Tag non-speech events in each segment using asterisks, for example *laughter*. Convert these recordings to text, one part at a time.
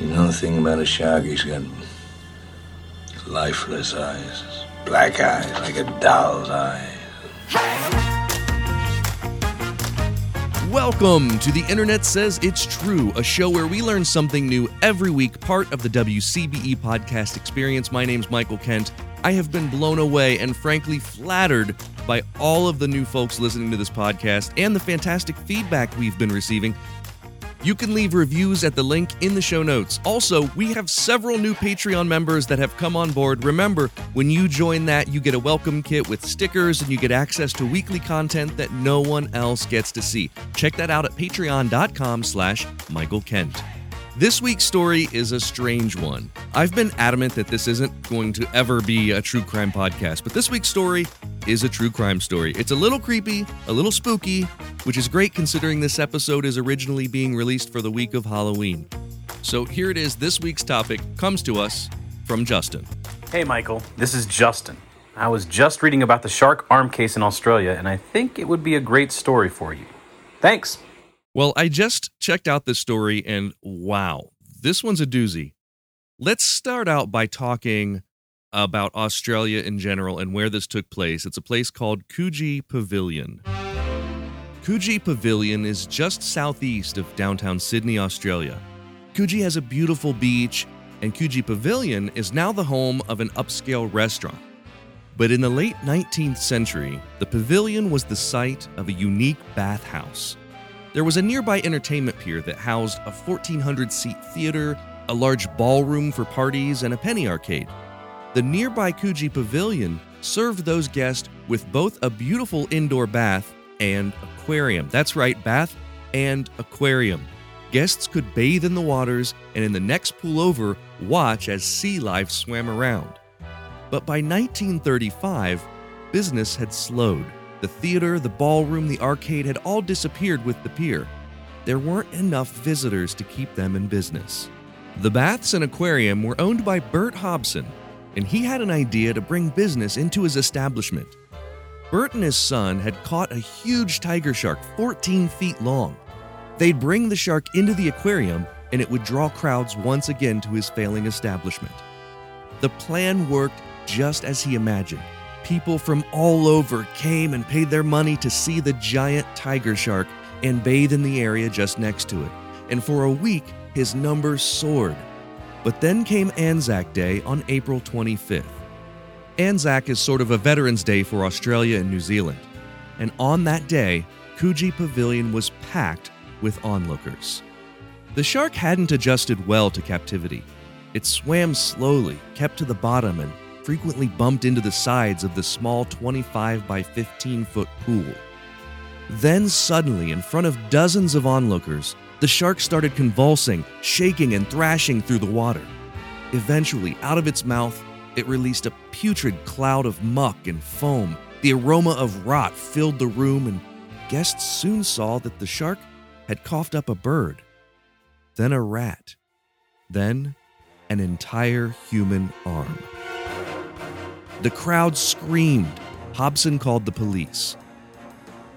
You know the thing about a shark? He's got lifeless eyes, black eyes, like a doll's eyes. Welcome to The Internet Says It's True, a show where we learn something new every week, part of the WCBE podcast experience. My name's Michael Kent. I have been blown away and frankly flattered by all of the new folks listening to this podcast and the fantastic feedback we've been receiving. You can leave reviews at the link in the show notes. Also, we have several new Patreon members that have come on board. Remember, when you join that, you get a welcome kit with stickers and you get access to weekly content that no one else gets to see. Check that out at patreon.com slash Michael Kent. This week's story is a strange one. I've been adamant that this isn't going to ever be a true crime podcast, but this week's story is a true crime story. It's a little creepy, a little spooky, which is great considering this episode is originally being released for the week of Halloween. So here it is. This week's topic comes to us from Justin. Hey, Michael. This is Justin. I was just reading about the shark arm case in Australia, and I think it would be a great story for you. Thanks. Well, I just checked out this story and wow, this one's a doozy. Let's start out by talking about Australia in general and where this took place. It's a place called Coogee Pavilion. Coogee Pavilion is just southeast of downtown Sydney, Australia. Coogee has a beautiful beach, and Coogee Pavilion is now the home of an upscale restaurant. But in the late 19th century, the pavilion was the site of a unique bathhouse. There was a nearby entertainment pier that housed a 1,400 seat theater, a large ballroom for parties, and a penny arcade. The nearby Coogee Pavilion served those guests with both a beautiful indoor bath and aquarium. That's right, bath and aquarium. Guests could bathe in the waters and in the next pool over watch as sea life swam around. But by 1935, business had slowed. The theater, the ballroom, the arcade had all disappeared with the pier. There weren't enough visitors to keep them in business. The baths and aquarium were owned by Bert Hobson, and he had an idea to bring business into his establishment. Bert and his son had caught a huge tiger shark 14 feet long. They'd bring the shark into the aquarium, and it would draw crowds once again to his failing establishment. The plan worked just as he imagined. People from all over came and paid their money to see the giant tiger shark and bathe in the area just next to it. And for a week, his numbers soared. But then came Anzac Day on April 25th. Anzac is sort of a Veterans Day for Australia and New Zealand. And on that day, Coogee Pavilion was packed with onlookers. The shark hadn't adjusted well to captivity. It swam slowly, kept to the bottom, and frequently bumped into the sides of the small 25 by 15 foot pool. Then, suddenly, in front of dozens of onlookers, the shark started convulsing, shaking, and thrashing through the water. Eventually, out of its mouth, it released a putrid cloud of muck and foam. The aroma of rot filled the room, and guests soon saw that the shark had coughed up a bird, then a rat, then an entire human arm. The crowd screamed. Hobson called the police.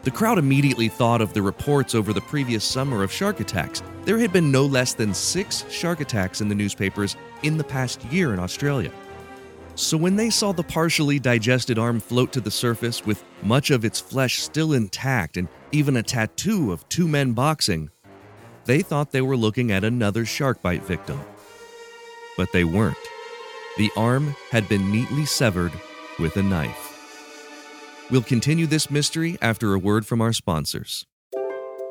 The crowd immediately thought of the reports over the previous summer of shark attacks. There had been no less than six shark attacks in the newspapers in the past year in Australia. So when they saw the partially digested arm float to the surface with much of its flesh still intact and even a tattoo of two men boxing, they thought they were looking at another shark bite victim. But they weren't. The arm had been neatly severed with a knife. We'll continue this mystery after a word from our sponsors.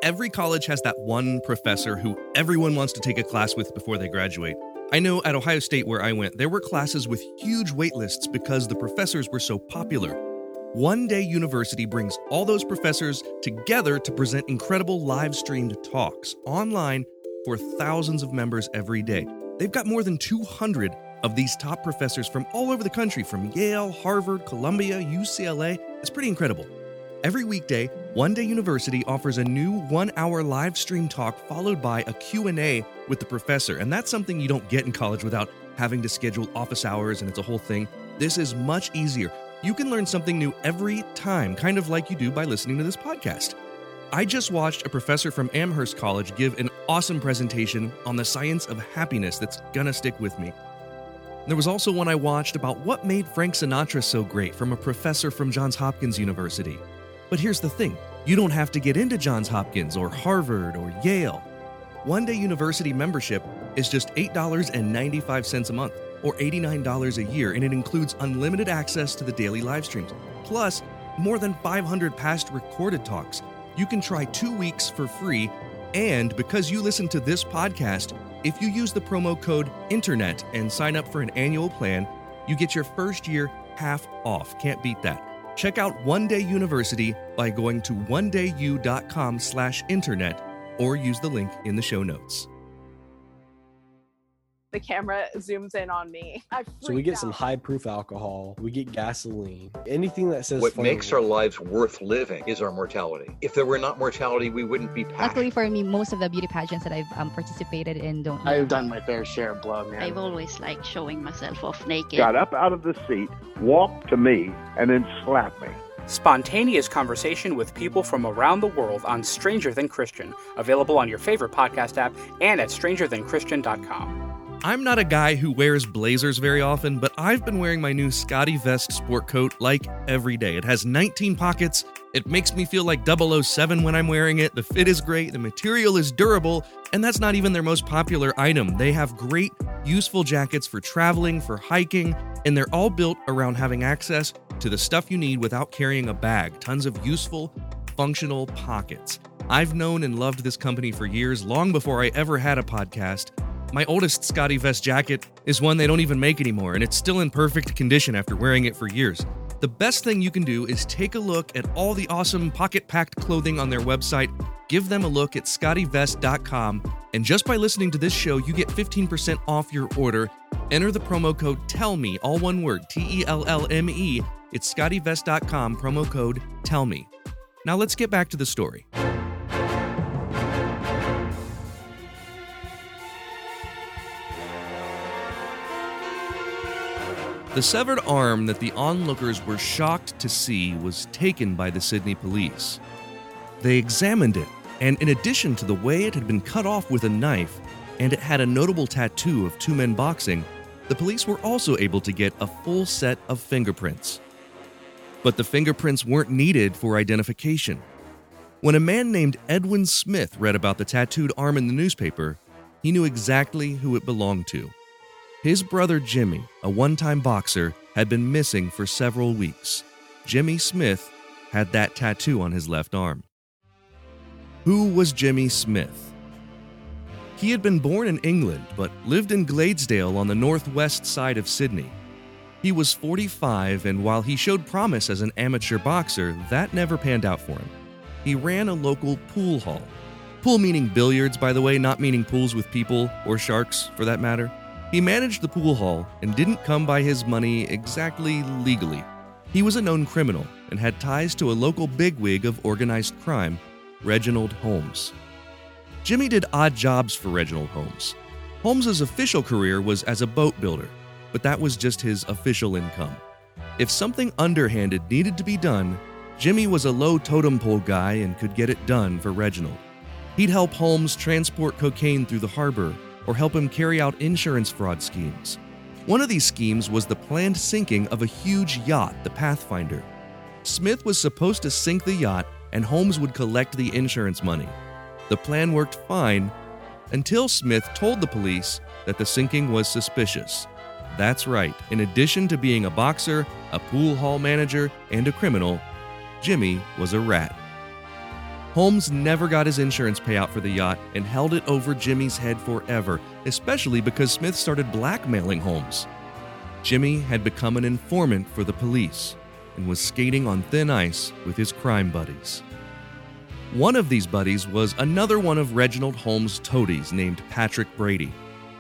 Every college has that one professor who everyone wants to take a class with before they graduate. I know at Ohio State, where I went, there were classes with huge waitlists because the professors were so popular. One Day University brings all those professors together to present incredible live streamed talks online for thousands of members every day. They've got more than 200 of these top professors from all over the country from Yale, Harvard, Columbia, UCLA. It's pretty incredible. Every weekday, One Day University offers a new 1-hour live stream talk followed by a Q&A with the professor, and that's something you don't get in college without having to schedule office hours and it's a whole thing. This is much easier. You can learn something new every time, kind of like you do by listening to this podcast. I just watched a professor from Amherst College give an awesome presentation on the science of happiness that's gonna stick with me. There was also one I watched about what made Frank Sinatra so great from a professor from Johns Hopkins University. But here's the thing you don't have to get into Johns Hopkins or Harvard or Yale. One day university membership is just $8.95 a month or $89 a year, and it includes unlimited access to the daily live streams, plus more than 500 past recorded talks. You can try two weeks for free, and because you listen to this podcast, if you use the promo code INTERNET and sign up for an annual plan, you get your first year half off. Can't beat that. Check out One Day University by going to onedayu.com slash internet or use the link in the show notes. The camera zooms in on me. I So we freaked get some high proof alcohol, we get gasoline, anything that says What makes our lives worth living is our mortality. If there were not mortality, we wouldn't be Luckily for me, most of the beauty pageants that I've um, participated in don't. I've done my fair share of blood, man. I've always liked showing myself off naked. got up out of the seat, walked to me, and then slapped me. Spontaneous conversation with people from around the world on Stranger Than Christian, available on your favorite podcast app and at strangerthanchristian.com. I'm not a guy who wears blazers very often, but I've been wearing my new SCOTTeVEST sport coat like every day. It has 19 pockets. It makes me feel like 007 when I'm wearing it. The fit is great, the material is durable, and that's not even their most popular item. They have great, useful jackets for traveling, for hiking, and they're all built around having access to the stuff you need without carrying a bag. Tons of useful, functional pockets. I've known and loved this company for years, long before I ever had a podcast. My oldest SCOTTeVEST jacket is one they don't even make anymore, and it's still in perfect condition after wearing it for years. The best thing you can do is take a look at all the awesome pocket packed clothing on their website. Give them a look at scottevest.com, and just by listening to this show, you get 15% off your order. Enter the promo code TELLME, all one word, T E L L M E. It's scottevest.com, promo code TELLME. Now let's get back to the story. The severed arm that the onlookers were shocked to see was taken by the Sydney police. They examined it, and in addition to the way it had been cut off with a knife, and it had a notable tattoo of two men boxing, the police were also able to get a full set of fingerprints. But the fingerprints weren't needed for identification. When a man named Edwin Smith read about the tattooed arm in the newspaper, he knew exactly who it belonged to. His brother Jimmy, a one time boxer, had been missing for several weeks. Jimmy Smith had that tattoo on his left arm. Who was Jimmy Smith? He had been born in England but lived in Gladesville on the northwest side of Sydney. He was 45, and while he showed promise as an amateur boxer, that never panned out for him. He ran a local pool hall. Pool meaning billiards, by the way, not meaning pools with people or sharks, for that matter. He managed the pool hall and didn't come by his money exactly legally. He was a known criminal and had ties to a local bigwig of organized crime, Reginald Holmes. Jimmy did odd jobs for Reginald Holmes. Holmes's official career was as a boat builder, but that was just his official income. If something underhanded needed to be done, Jimmy was a low totem pole guy and could get it done for Reginald. He'd help Holmes transport cocaine through the harbor or help him carry out insurance fraud schemes. One of these schemes was the planned sinking of a huge yacht, the Pathfinder. Smith was supposed to sink the yacht and Holmes would collect the insurance money. The plan worked fine until Smith told the police that the sinking was suspicious. That's right, in addition to being a boxer, a pool hall manager, and a criminal, Jimmy was a rat. Holmes never got his insurance payout for the yacht and held it over Jimmy's head forever, especially because Smith started blackmailing Holmes. Jimmy had become an informant for the police and was skating on thin ice with his crime buddies. One of these buddies was another one of Reginald Holmes' toadies named Patrick Brady.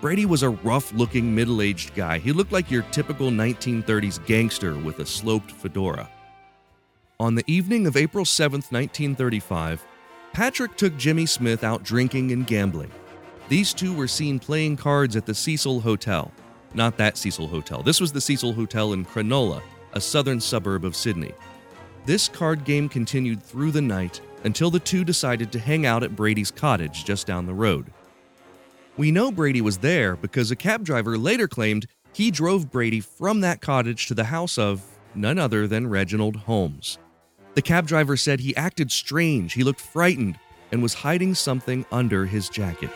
Brady was a rough looking middle aged guy. He looked like your typical 1930s gangster with a sloped fedora. On the evening of April 7th, 1935, Patrick took Jimmy Smith out drinking and gambling. These two were seen playing cards at the Cecil Hotel. Not that Cecil Hotel. This was the Cecil Hotel in Cronulla, a southern suburb of Sydney. This card game continued through the night, until the two decided to hang out at Brady's cottage just down the road. We know Brady was there because a cab driver later claimed he drove Brady from that cottage to the house of none other than Reginald Holmes. The cab driver said he acted strange, he looked frightened, and was hiding something under his jacket.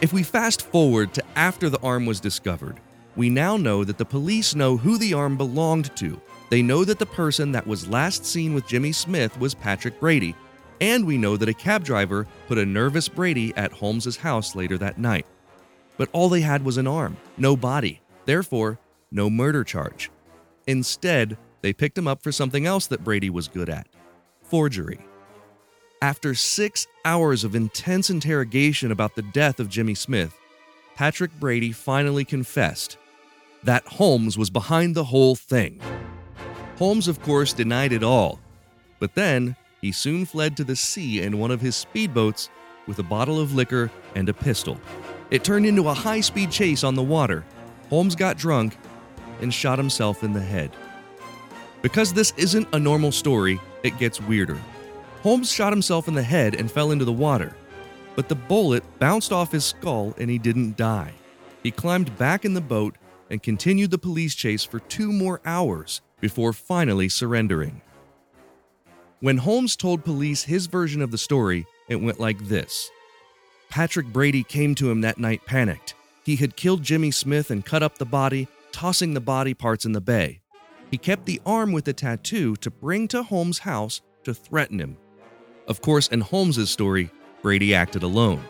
If we fast forward to after the arm was discovered, we now know that the police know who the arm belonged to. They know that the person that was last seen with Jimmy Smith was Patrick Brady, and we know that a cab driver put a nervous Brady at Holmes's house later that night. But all they had was an arm, no body, therefore, no murder charge. Instead, they picked him up for something else that Brady was good at forgery. After six hours of intense interrogation about the death of Jimmy Smith, Patrick Brady finally confessed that Holmes was behind the whole thing. Holmes, of course, denied it all, but then he soon fled to the sea in one of his speedboats with a bottle of liquor and a pistol. It turned into a high speed chase on the water. Holmes got drunk and shot himself in the head. Because this isn't a normal story, it gets weirder. Holmes shot himself in the head and fell into the water, but the bullet bounced off his skull and he didn't die. He climbed back in the boat and continued the police chase for two more hours before finally surrendering. When Holmes told police his version of the story, it went like this Patrick Brady came to him that night panicked. He had killed Jimmy Smith and cut up the body, tossing the body parts in the bay. He kept the arm with the tattoo to bring to Holmes' house to threaten him. Of course, in Holmes' story, Brady acted alone.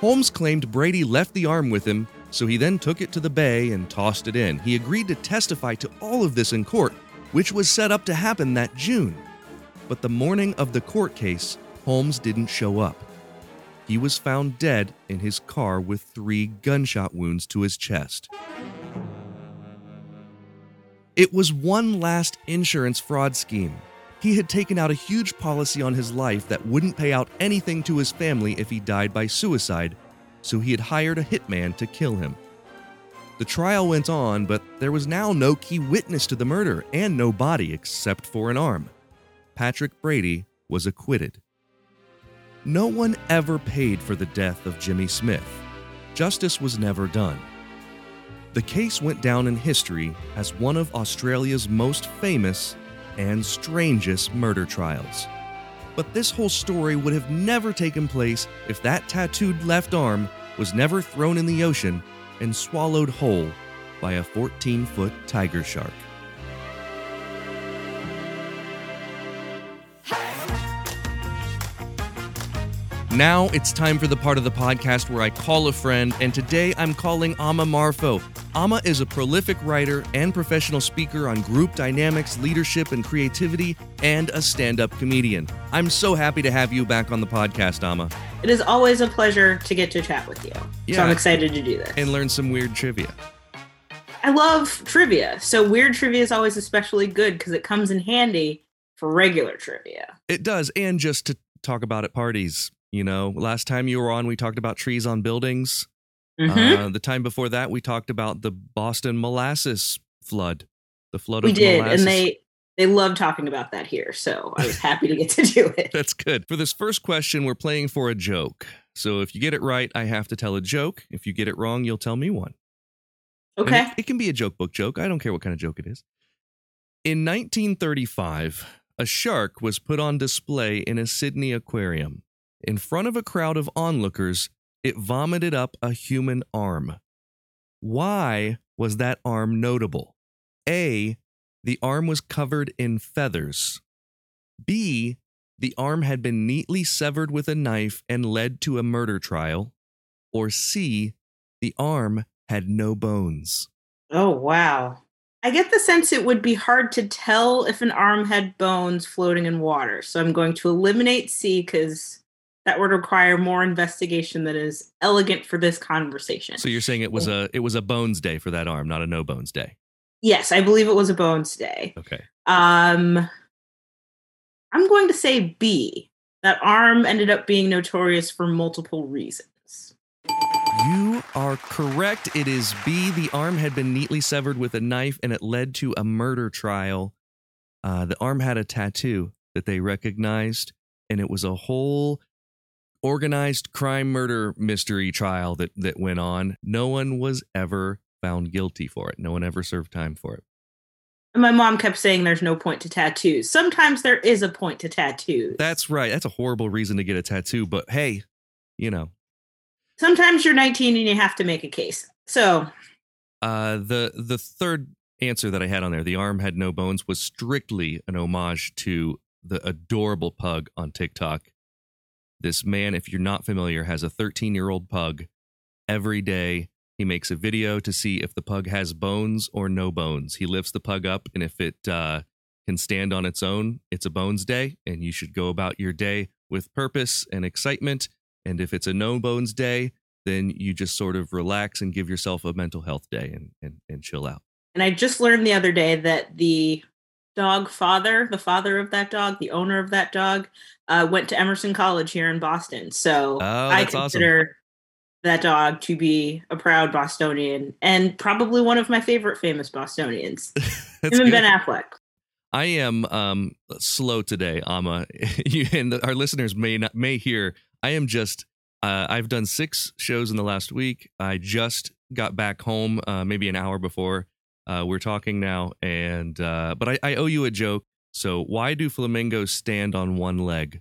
Holmes claimed Brady left the arm with him, so he then took it to the bay and tossed it in. He agreed to testify to all of this in court, which was set up to happen that June. But the morning of the court case, Holmes didn't show up. He was found dead in his car with three gunshot wounds to his chest. It was one last insurance fraud scheme. He had taken out a huge policy on his life that wouldn't pay out anything to his family if he died by suicide, so he had hired a hitman to kill him. The trial went on, but there was now no key witness to the murder and no body except for an arm. Patrick Brady was acquitted. No one ever paid for the death of Jimmy Smith. Justice was never done. The case went down in history as one of Australia's most famous and strangest murder trials. But this whole story would have never taken place if that tattooed left arm was never thrown in the ocean and swallowed whole by a 14 foot tiger shark. Now it's time for the part of the podcast where I call a friend, and today I'm calling Amma Marfo. Amma is a prolific writer and professional speaker on group dynamics, leadership, and creativity, and a stand up comedian. I'm so happy to have you back on the podcast, Amma. It is always a pleasure to get to chat with you. Yeah. So I'm excited to do this. And learn some weird trivia. I love trivia. So weird trivia is always especially good because it comes in handy for regular trivia. It does, and just to talk about at parties. You know, last time you were on, we talked about trees on buildings. Mhm. Uh, the time before that, we talked about the Boston molasses flood, the flood we of did, molasses. and they they love talking about that here. So I was happy to get to do *laughs* it. That's good. For this first question, we're playing for a joke. So if you get it right, I have to tell a joke. If you get it wrong, you'll tell me one. Okay. it, it can be a joke book joke. I don't care what kind of joke it is. In 1935, a shark was put on display in a Sydney aquarium. In front of a crowd of onlookers, it vomited up a human arm. Why was that arm notable? A. The arm was covered in feathers. B. The arm had been neatly severed with a knife and led to a murder trial. Or C. The arm had no bones. Oh wow. I get the sense it would be hard to tell if an arm had bones floating in water. So I'm going to eliminate C because that would require more investigation that is elegant for this conversation. So you're saying it was a it was a bones day for that arm, not a no bones day. yes, I believe it was a bones day. Okay. Um, I'm going to say B. That arm ended up being notorious for multiple reasons. You are correct. It is B. The arm had been neatly severed with a knife and it led to a murder trial. Uh, the arm had a tattoo that they recognized, and it was a whole organized crime murder mystery trial that that went on. No one was ever found guilty for it. No one ever served time for it. My mom kept saying there's no point to tattoos. Sometimes there is a point to tattoos. That's right. That's a horrible reason to get a tattoo, but hey, you know. Sometimes you're 19 and you have to make a case. So, uh the the third answer that I had on there, the arm had no bones was strictly an homage to the adorable pug on TikTok. This man, if you're not familiar, has a 13-year-old pug. Every day he makes a video to see if the pug has bones or no bones. He lifts the pug up, and if it uh, can stand on its own, it's a bones day, and you should go about your day with purpose and excitement. And if it's a no bones day, then you just sort of relax and give yourself a mental health day and, and, and chill out. And I just learned the other day that the dog father, the father of that dog, the owner of that dog, uh, went to Emerson College here in Boston. So oh, I consider awesome. that dog to be a proud Bostonian and probably one of my favorite famous Bostonians. *laughs* Him and Ben Affleck. I am um, slow today, Amma. *laughs* you, and our listeners may not may hear. I am just. Uh, I've done six shows in the last week. I just got back home, uh, maybe an hour before uh, we're talking now, and uh, but I, I owe you a joke. So why do flamingos stand on one leg?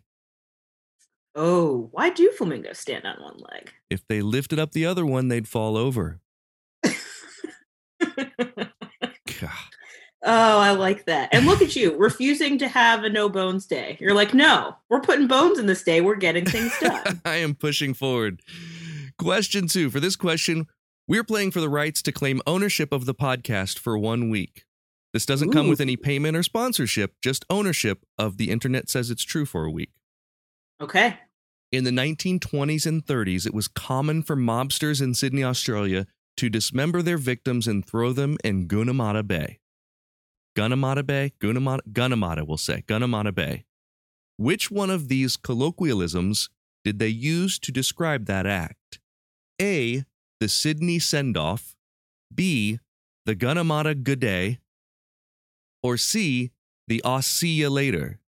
Oh, why do flamingos stand on one leg? If they lifted up the other one, they'd fall over. *laughs* Oh, I like that. And look at you, refusing to have a no bones day. You're like, no, we're putting bones in this day. We're getting things done. *laughs* I am pushing forward. Question two. For this question, we're playing for the rights to claim ownership of the podcast for one week. This doesn't Ooh. come with any payment or sponsorship, just ownership of the internet says it's true for a week. Okay. In the 1920s and 30s, it was common for mobsters in Sydney, Australia to dismember their victims and throw them in Gunnamatta Bay. Gunnamatta Bay? Gunnamatta, Gunnamatta, we'll say. Gunnamatta Bay. Which one of these colloquialisms did they use to describe that act? A the Sydney send off, B, the Gunnamatta good day, or C, the I'll see you later?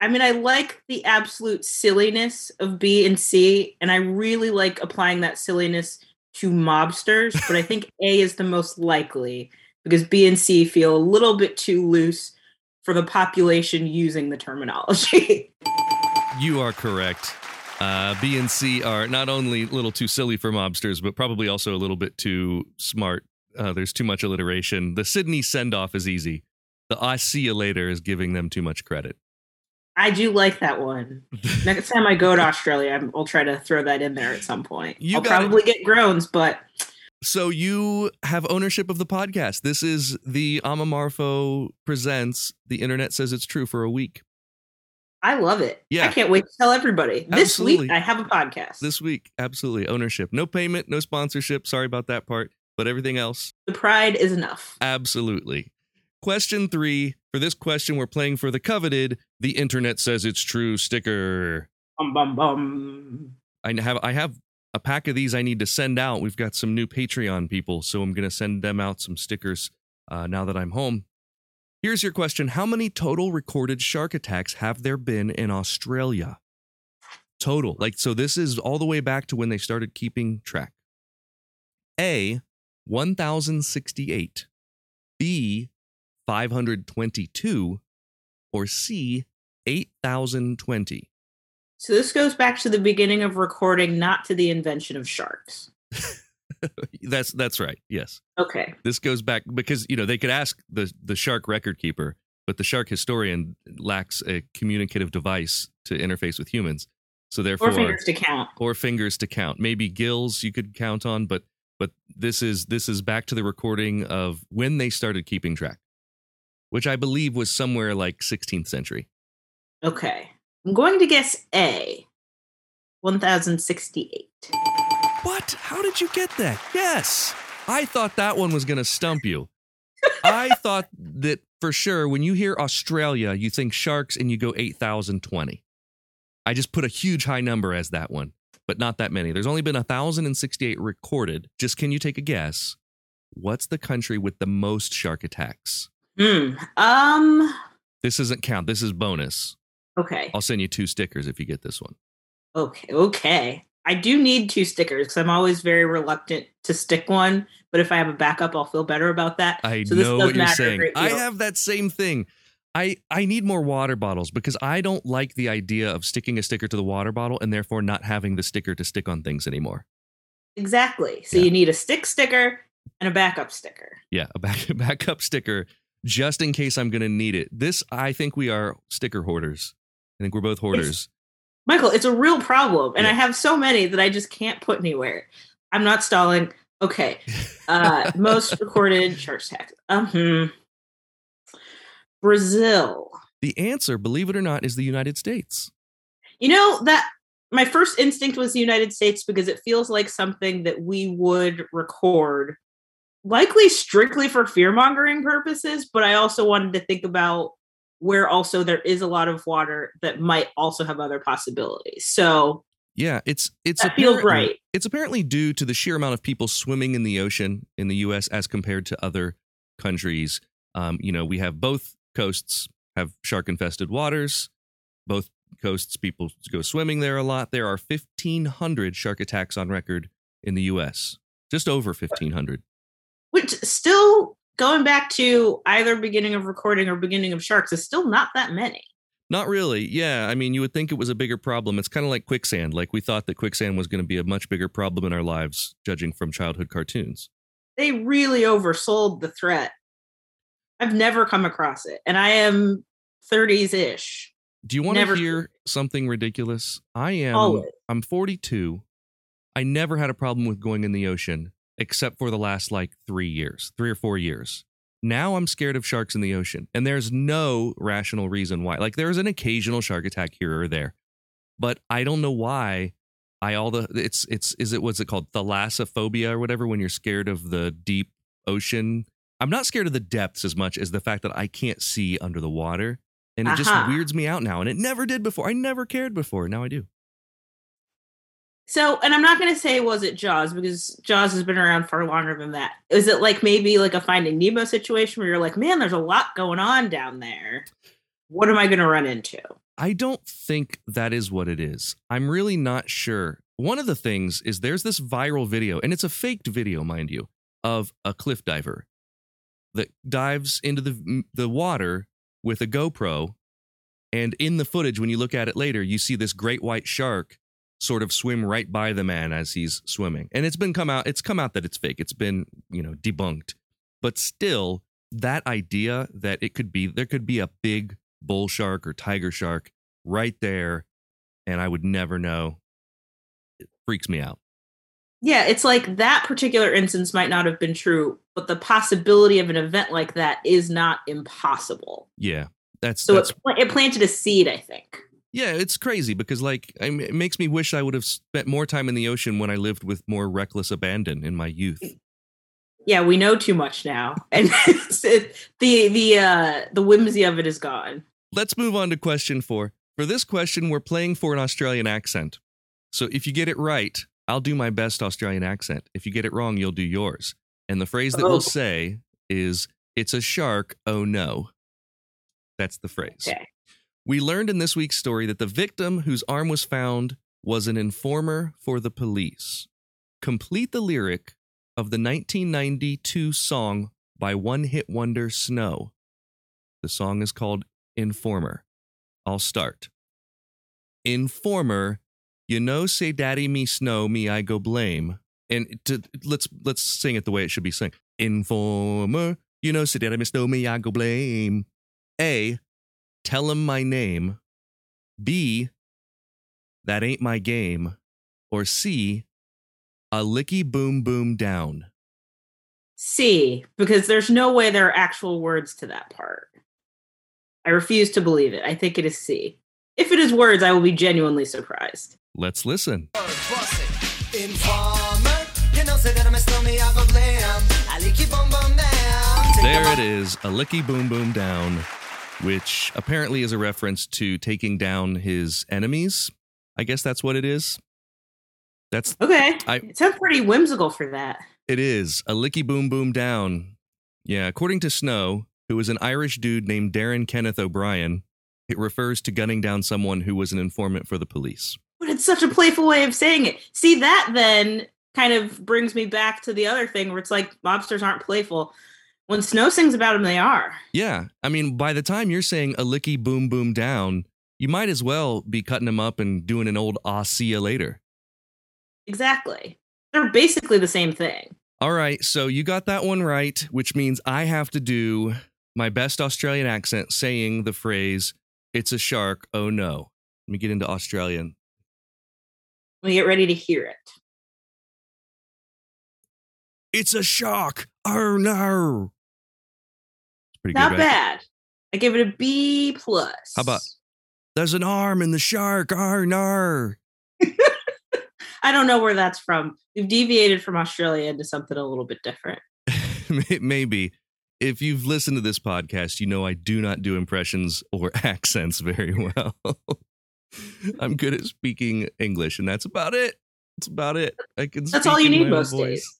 I mean, I like the absolute silliness of B and C, and I really like applying that silliness to mobsters, but I *laughs* think A is the most likely because B and C feel a little bit too loose for the population using the terminology. *laughs* you are correct. Uh, B and C are not only a little too silly for mobsters, but probably also a little bit too smart. Uh, there's too much alliteration. The Sydney send off is easy. The I see you later is giving them too much credit. I do like that one. *laughs* Next time I go to Australia, I'll try to throw that in there at some point. You I'll probably it. get groans, but. So you have ownership of the podcast. This is the Amma Marfo presents The Internet Says It's True for a week. I love it. Yeah. I can't wait to tell everybody. Absolutely. This week, I have a podcast. This week, absolutely. Ownership. No payment, no sponsorship. Sorry about that part, but everything else. The pride is enough. Absolutely. Question three. For this question, we're playing for the coveted The Internet Says It's True sticker. Bum, bum, bum. I have, I have a pack of these I need to send out. We've got some new Patreon people, so I'm going to send them out some stickers uh, now that I'm home. Here's your question How many total recorded shark attacks have there been in Australia? Total. Like, so this is all the way back to when they started keeping track. A, 1,068. B, 522. Or C, 8,020. So this goes back to the beginning of recording, not to the invention of sharks. *laughs* *laughs* that's that's right. Yes. Okay. This goes back because you know they could ask the the shark record keeper, but the shark historian lacks a communicative device to interface with humans. So therefore, or fingers to count, or fingers to count. Maybe gills you could count on, but but this is this is back to the recording of when they started keeping track, which I believe was somewhere like 16th century. Okay, I'm going to guess A, 1068. What? How did you get that? Yes. I thought that one was going to stump you. I *laughs* thought that for sure when you hear Australia, you think sharks and you go 8,020. I just put a huge high number as that one, but not that many. There's only been 1,068 recorded. Just can you take a guess? What's the country with the most shark attacks? Hmm. Um. This isn't count. This is bonus. Okay. I'll send you two stickers if you get this one. Okay. Okay. I do need two stickers because I'm always very reluctant to stick one. But if I have a backup, I'll feel better about that. I so know what you're saying. I have that same thing. I I need more water bottles because I don't like the idea of sticking a sticker to the water bottle and therefore not having the sticker to stick on things anymore. Exactly. So Yeah. you need a stick sticker and a backup sticker. Yeah, a back, *laughs* backup sticker just in case I'm going to need it. This I think we are sticker hoarders. I think we're both hoarders. Michael, it's a real problem. And I have so many that I just can't put anywhere. I'm not stalling. Okay. Uh *laughs* most recorded shark attacks. Um Brazil. The answer, believe it or not, is the United States. You know that my first instinct was the United States because it feels like something that we would record, likely strictly for fear mongering purposes. But I also wanted to think about where also there is a lot of water that might also have other possibilities. So Yeah, it's it's feels right. It's apparently due to the sheer amount of people swimming in the ocean in the U.S. as compared to other countries. Um, you know, we have both coasts have shark infested waters. Both coasts, people go swimming there a lot. There are fifteen hundred shark attacks on record in the U.S. Just over fifteen hundred. which still going back to either beginning of recording or beginning of sharks is still not that many. Not really. Yeah. I mean, you would think it was a bigger problem. It's kind of like quicksand. Like we thought that quicksand was going to be a much bigger problem in our lives, judging from childhood cartoons. They really oversold the threat. I've never come across it, and I am 30s ish. Do you want to hear something ridiculous? I am. Always. I'm 42. I never had a problem with going in the ocean, except for the last like three years, three or four years. Now I'm scared of sharks in the ocean, and there's no rational reason why. Like there's an occasional shark attack here or there, but I don't know why. I all the it's it's is it what's it called thalassophobia or whatever when you're scared of the deep ocean. I'm not scared of the depths as much as the fact that I can't see under the water, and it just uh-huh. weirds me out now. And it never did before. I never cared before. Now I do. So, and I'm not going to say was it Jaws because Jaws has been around far longer than that. Is it like maybe like a Finding Nemo situation where you're like, man, there's a lot going on down there. What am I going to run into? I don't think that is what it is. I'm really not sure. One of the things is there's this viral video, and it's a faked video, mind you, of a cliff diver that dives into the the water with a GoPro, and in the footage, when you look at it later, you see this great white shark sort of swim right by the man as he's swimming, and it's been come out. It's come out that it's fake. It's been you know debunked, but still, that idea that it could be there could be a big bull shark or tiger shark right there, and I would never know. It freaks me out. Yeah, it's like that particular instance might not have been true, but the possibility of an event like that is not impossible. Yeah, that's So that's it, pla- it planted a seed, I think. Yeah, it's crazy because like it makes me wish I would have spent more time in the ocean when I lived with more reckless abandon in my youth. Yeah, we know too much now, *laughs* and it, the the uh, the whimsy of it is gone. Let's move on to question four. For this question, we're playing for an Australian accent. So if you get it right, I'll do my best Australian accent. If you get it wrong, you'll do yours. And the phrase that Oh. we'll say is, It's a shark, oh no. That's the phrase. Okay. We learned in this week's story that the victim whose arm was found was an informer for the police. Complete the lyric of the 1992 song by one hit wonder Snow. The song is called Informer. I'll start. Informer, you know, say daddy me snow, me I go blame. And to, let's let's sing it the way it should be sung. Informer, you know, say daddy me snow, me I go blame. A, tell him my name. B, that ain't my game. Or C, a licky boom boom down. C, because there's no way there are actual words to that part. I refuse to believe it. I think it is C. If it is words, I will be genuinely surprised. Let's listen. There it is, a licky boom boom down, which apparently is a reference to taking down his enemies. I guess that's what it is. That's Okay. I It sounds pretty whimsical for that. it is a licky boom boom down. Yeah, according to Snow, who is an Irish dude named Darren Kenneth O'Brien, It refers to gunning down someone who was an informant for the police. But it's such a playful way of saying it. See, that then kind of brings me back to the other thing where it's like mobsters aren't playful. When Snow sings about them, they are. Yeah. I mean, by the time you're saying a licky boom boom down, you might as well be cutting them up and doing an old ah see ya later. Exactly. They're basically the same thing. All right. So you got that one right, which means I have to do my best Australian accent saying the phrase, it's a shark. Oh no. Let me get into Australian. Let me get ready to hear it. It's a shark. Oh no. It's pretty Not good, right? bad. I give it a B plus. How about there's an arm in the shark? Oh no. *laughs* I don't know where that's from. We've deviated from Australia into something a little bit different. *laughs* May- Maybe. If you've listened to this podcast, you know I do not do impressions or *laughs* accents very well. I'm good at speaking English, and that's about it. That's about it. I can. That's all you need most days.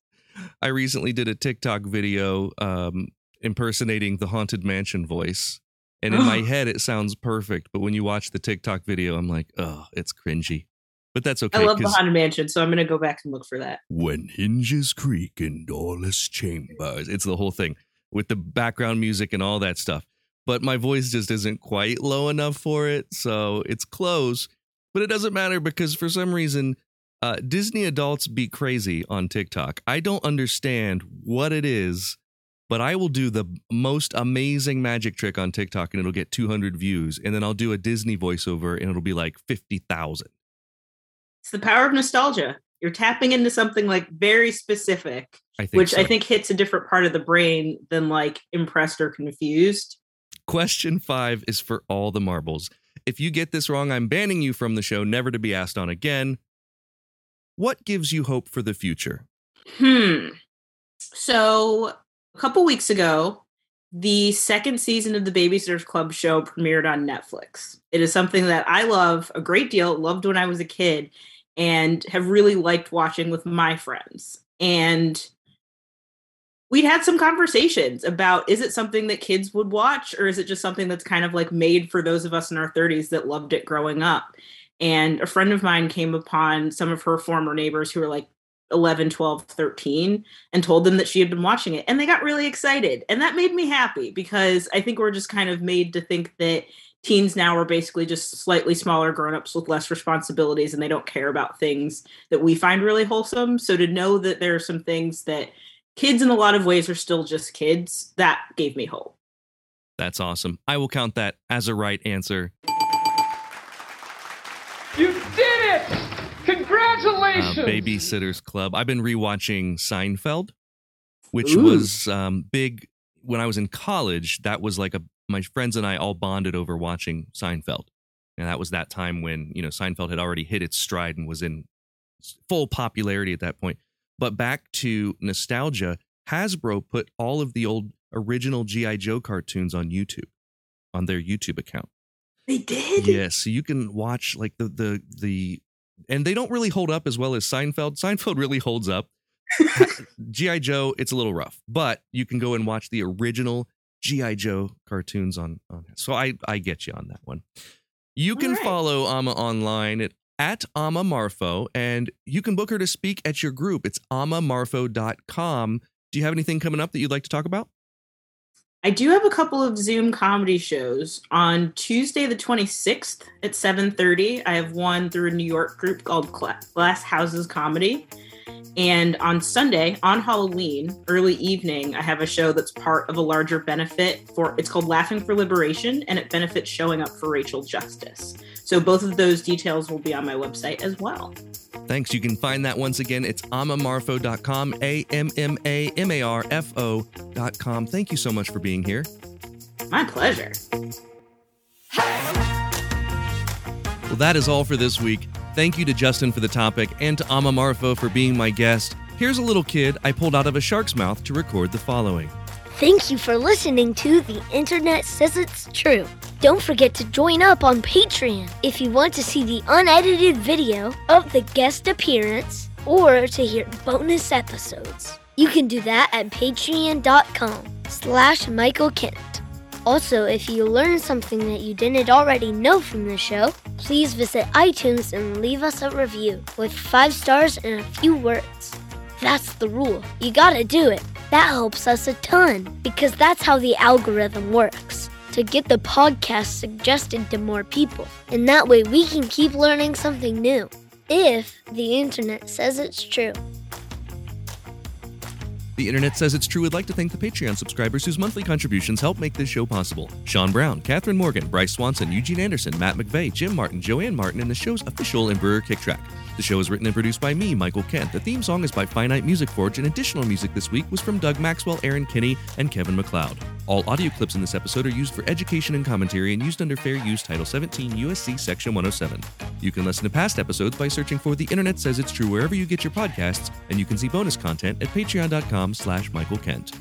I recently did a TikTok video um, impersonating the Haunted Mansion voice, and in my *gasps* head it sounds perfect. But when you watch the TikTok video, I'm like, oh, it's cringy. But that's okay. I love the Haunted Mansion, so I'm going to go back and look for that. when hinges creak in doorless chambers. It's the whole thing with the background music and all that stuff. But my voice just isn't quite low enough for it, so it's close. But it doesn't matter because for some reason, uh, Disney adults be crazy on TikTok. I don't understand what it is, but I will do the most amazing magic trick on TikTok and it'll get 200 views. And then I'll do a Disney voiceover and it'll be like 50,000. It's the power of nostalgia. You're tapping into something like very specific, I which so. I think hits a different part of the brain than like impressed or confused. Question five is for all the marbles. If you get this wrong, I'm banning you from the show, never to be asked on again. What gives you hope for the future? Hmm. So a couple weeks ago, the second season of the Babysitters Club show premiered on Netflix. It is something that I love a great deal, loved when I was a kid, and have really liked watching with my friends. And we'd had some conversations about is it something that kids would watch or is it just something that's kind of like made for those of us in our 30s that loved it growing up and a friend of mine came upon some of her former neighbors who were like 11 12 13 and told them that she had been watching it and they got really excited and that made me happy because i think we're just kind of made to think that teens now are basically just slightly smaller grown-ups with less responsibilities and they don't care about things that we find really wholesome so to know that there are some things that kids in a lot of ways are still just kids that gave me hope That's awesome. I will count that as a right answer. You did it! Uh, Congratulations! Babysitters Club. I've been rewatching Seinfeld, which Ooh. was um, big when I was in college. That was like a my friends and I all bonded over watching Seinfeld, and that was that time when you know Seinfeld had already hit its stride and was in full popularity at that point. But back to nostalgia, Hasbro put all of the old original GI Joe cartoons on YouTube, on their YouTube account. they did Yes, so you can watch like the the the and they don't really hold up as well as Seinfeld. Seinfeld really holds up. *laughs* GI Joe, it's a little rough, but you can go and watch the original GI Joe cartoons on on. So I I get you on that one. You can right. follow Amma online at at Amma Marfo, and you can book her to speak at your group. It's ammamarfo.com. Do you have anything coming up that you'd like to talk about? I do have a couple of Zoom comedy shows on Tuesday the 26th at 7:30. I have one through a New York group called Glass Houses Comedy. And on Sunday, on Halloween, early evening, I have a show that's part of a larger benefit for it's called Laughing for Liberation and it benefits showing up for Racial Justice. So both of those details will be on my website as well. Thanks. You can find that once again. It's ammamarfo.com, A M M A M A R F O.com. Thank you so much for being here. My pleasure. Well, that is all for this week. Thank you to Justin for the topic and to Amma Marfo for being my guest. Here's a little kid I pulled out of a shark's mouth to record the following. Thank you for listening to The Internet Says It's True. Don't forget to join up on Patreon if you want to see the unedited video of the guest appearance or to hear bonus episodes. You can do that at patreon.com slash Michael Kent. Also, if you learned something that you didn't already know from the show, please visit iTunes and leave us a review with five stars and a few words. That's the rule. You gotta do it. That helps us a ton because that's how the algorithm works to get the podcast suggested to more people. And that way we can keep learning something new. If the internet says it's true. The internet says it's true. Would like to thank the Patreon subscribers whose monthly contributions help make this show possible. Sean Brown, Catherine Morgan, Bryce Swanson, Eugene Anderson, Matt McVeigh, Jim Martin, Joanne Martin, and the show's official and Brewer kick track. The show is written and produced by me, Michael Kent. The theme song is by Finite Music Forge, and additional music this week was from Doug Maxwell, Aaron Kinney, and Kevin MacLeod. All audio clips in this episode are used for education and commentary and used under Fair Use Title 17 USC Section 107. You can listen to past episodes by searching for The Internet Says It's True wherever you get your podcasts, and you can see bonus content at patreon.com slash Michael Kent.